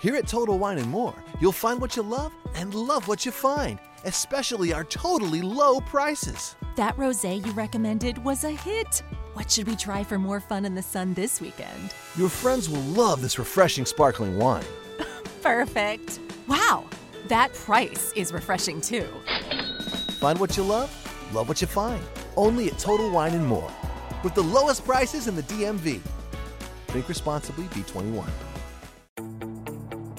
Here at Total Wine and More, you'll find what you love and love what you find, especially our totally low prices. That rosé you recommended was a hit. What should we try for more fun in the sun this weekend? Your friends will love this refreshing sparkling wine. Perfect. Wow, that price is refreshing too. Find what you love, love what you find. Only at Total Wine and More. With the lowest prices in the DMV. Drink responsibly, B21.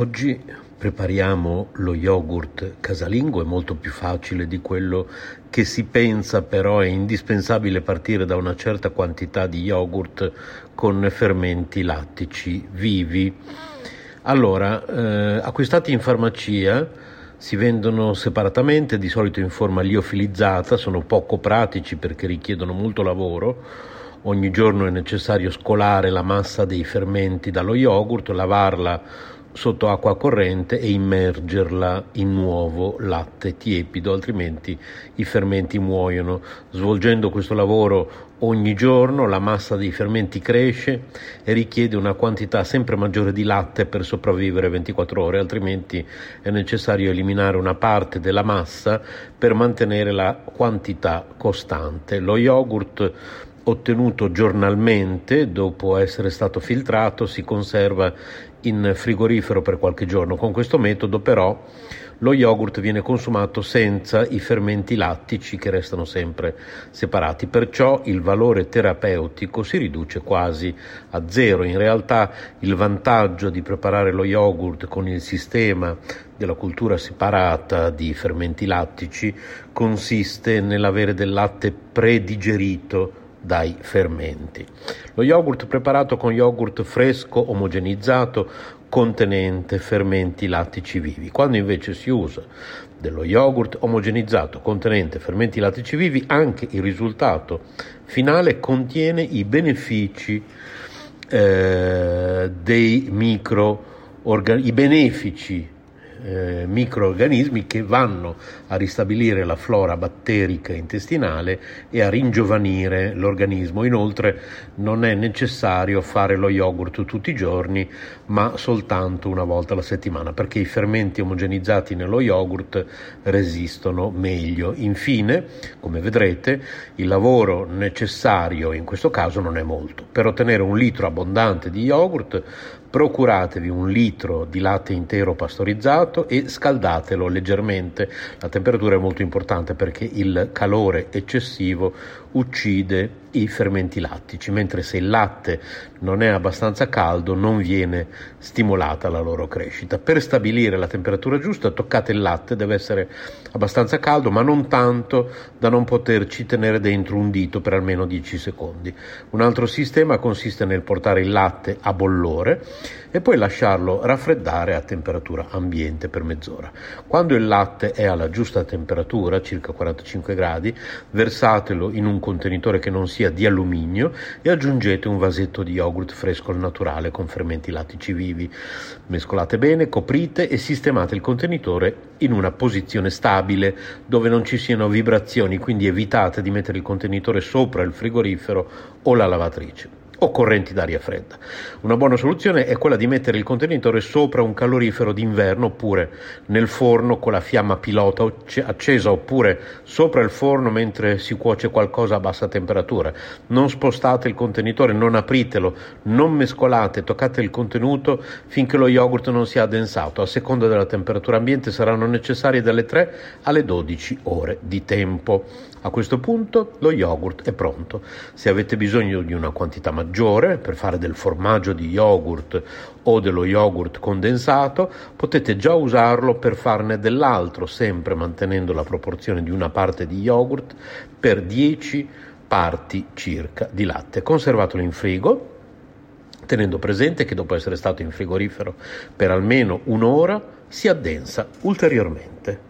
Oggi prepariamo lo yogurt casalingo, è molto più facile di quello che si pensa, però è indispensabile partire da una certa quantità di yogurt con fermenti lattici vivi. Allora, eh, acquistati in farmacia si vendono separatamente, di solito in forma liofilizzata, sono poco pratici perché richiedono molto lavoro. Ogni giorno è necessario scolare la massa dei fermenti dallo yogurt, lavarla sotto acqua corrente e immergerla in nuovo latte tiepido, altrimenti i fermenti muoiono. Svolgendo questo lavoro ogni giorno la massa dei fermenti cresce e richiede una quantità sempre maggiore di latte per sopravvivere 24 ore, altrimenti è necessario eliminare una parte della massa per mantenere la quantità costante. Lo yogurt ottenuto giornalmente dopo essere stato filtrato si conserva in frigorifero per qualche giorno. Con questo metodo però lo yogurt viene consumato senza i fermenti lattici che restano sempre separati, perciò il valore terapeutico si riduce quasi a zero. In realtà il vantaggio di preparare lo yogurt con il sistema della cultura separata di fermenti lattici consiste nell'avere del latte predigerito dai fermenti. Lo yogurt preparato con yogurt fresco omogenizzato contenente fermenti lattici vivi. Quando invece si usa dello yogurt omogenizzato contenente fermenti lattici vivi, anche il risultato finale contiene i benefici eh, dei microorganismi, i benefici eh, microorganismi che vanno a ristabilire la flora batterica intestinale e a ringiovanire l'organismo. Inoltre non è necessario fare lo yogurt tutti i giorni, ma soltanto una volta alla settimana, perché i fermenti omogenizzati nello yogurt resistono meglio. Infine, come vedrete, il lavoro necessario in questo caso non è molto. Per ottenere un litro abbondante di yogurt procuratevi un litro di latte intero pastorizzato e scaldatelo leggermente. La temperatura è molto importante perché il calore eccessivo uccide i fermenti lattici, mentre se il latte non è abbastanza caldo non viene stimolata la loro crescita. Per stabilire la temperatura giusta toccate il latte, deve essere abbastanza caldo ma non tanto da non poterci tenere dentro un dito per almeno 10 secondi. Un altro sistema consiste nel portare il latte a bollore e poi lasciarlo raffreddare a temperatura ambiente per mezz'ora. Quando il latte è alla giusta temperatura, circa 45 gradi, versatelo in un contenitore che non sia di alluminio e aggiungete un vasetto di yogurt fresco al naturale con fermenti lattici vivi. Mescolate bene, coprite e sistemate il contenitore in una posizione stabile dove non ci siano vibrazioni, quindi evitate di mettere il contenitore sopra il frigorifero o la lavatrice o correnti d'aria fredda. Una buona soluzione è quella di mettere il contenitore sopra un calorifero d'inverno oppure nel forno con la fiamma pilota accesa oppure sopra il forno mentre si cuoce qualcosa a bassa temperatura. Non spostate il contenitore, non apritelo, non mescolate, toccate il contenuto finché lo yogurt non sia addensato. A seconda della temperatura ambiente saranno necessarie dalle 3 alle 12 ore di tempo. A questo punto lo yogurt è pronto. Se avete bisogno di una quantità maggiore per fare del formaggio di yogurt o dello yogurt condensato, potete già usarlo per farne dell'altro, sempre mantenendo la proporzione di una parte di yogurt per 10 parti circa di latte. Conservatelo in frigo tenendo presente che dopo essere stato in frigorifero per almeno un'ora si addensa ulteriormente.